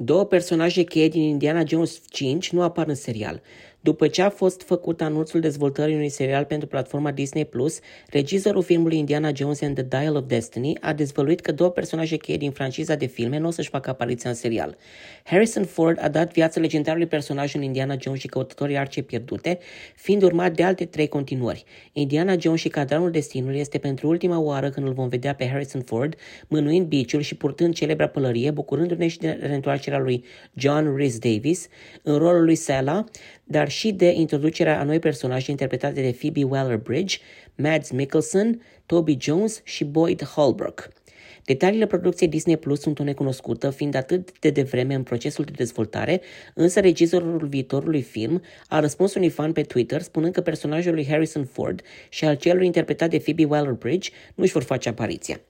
Două personaje cheie din Indiana Jones 5 nu apar în serial. După ce a fost făcut anunțul dezvoltării unui serial pentru platforma Disney+, Plus, regizorul filmului Indiana Jones and the Dial of Destiny a dezvăluit că două personaje cheie din franciza de filme nu o să-și facă apariția în serial. Harrison Ford a dat viață legendarului personaj în Indiana Jones și căutătorii arce pierdute, fiind urmat de alte trei continuări. Indiana Jones și Cadranul Destinului este pentru ultima oară când îl vom vedea pe Harrison Ford mânuind biciul și purtând celebra pălărie, bucurându-ne și de reîntoarcerea lui John Rhys Davis în rolul lui Sela, dar și de introducerea a noi personaje interpretate de Phoebe Waller-Bridge, Mads Mikkelsen, Toby Jones și Boyd Holbrook. Detaliile producției Disney Plus sunt o necunoscută, fiind atât de devreme în procesul de dezvoltare, însă regizorul viitorului film a răspuns unui fan pe Twitter spunând că personajul lui Harrison Ford și al celui interpretat de Phoebe Waller-Bridge nu își vor face apariția.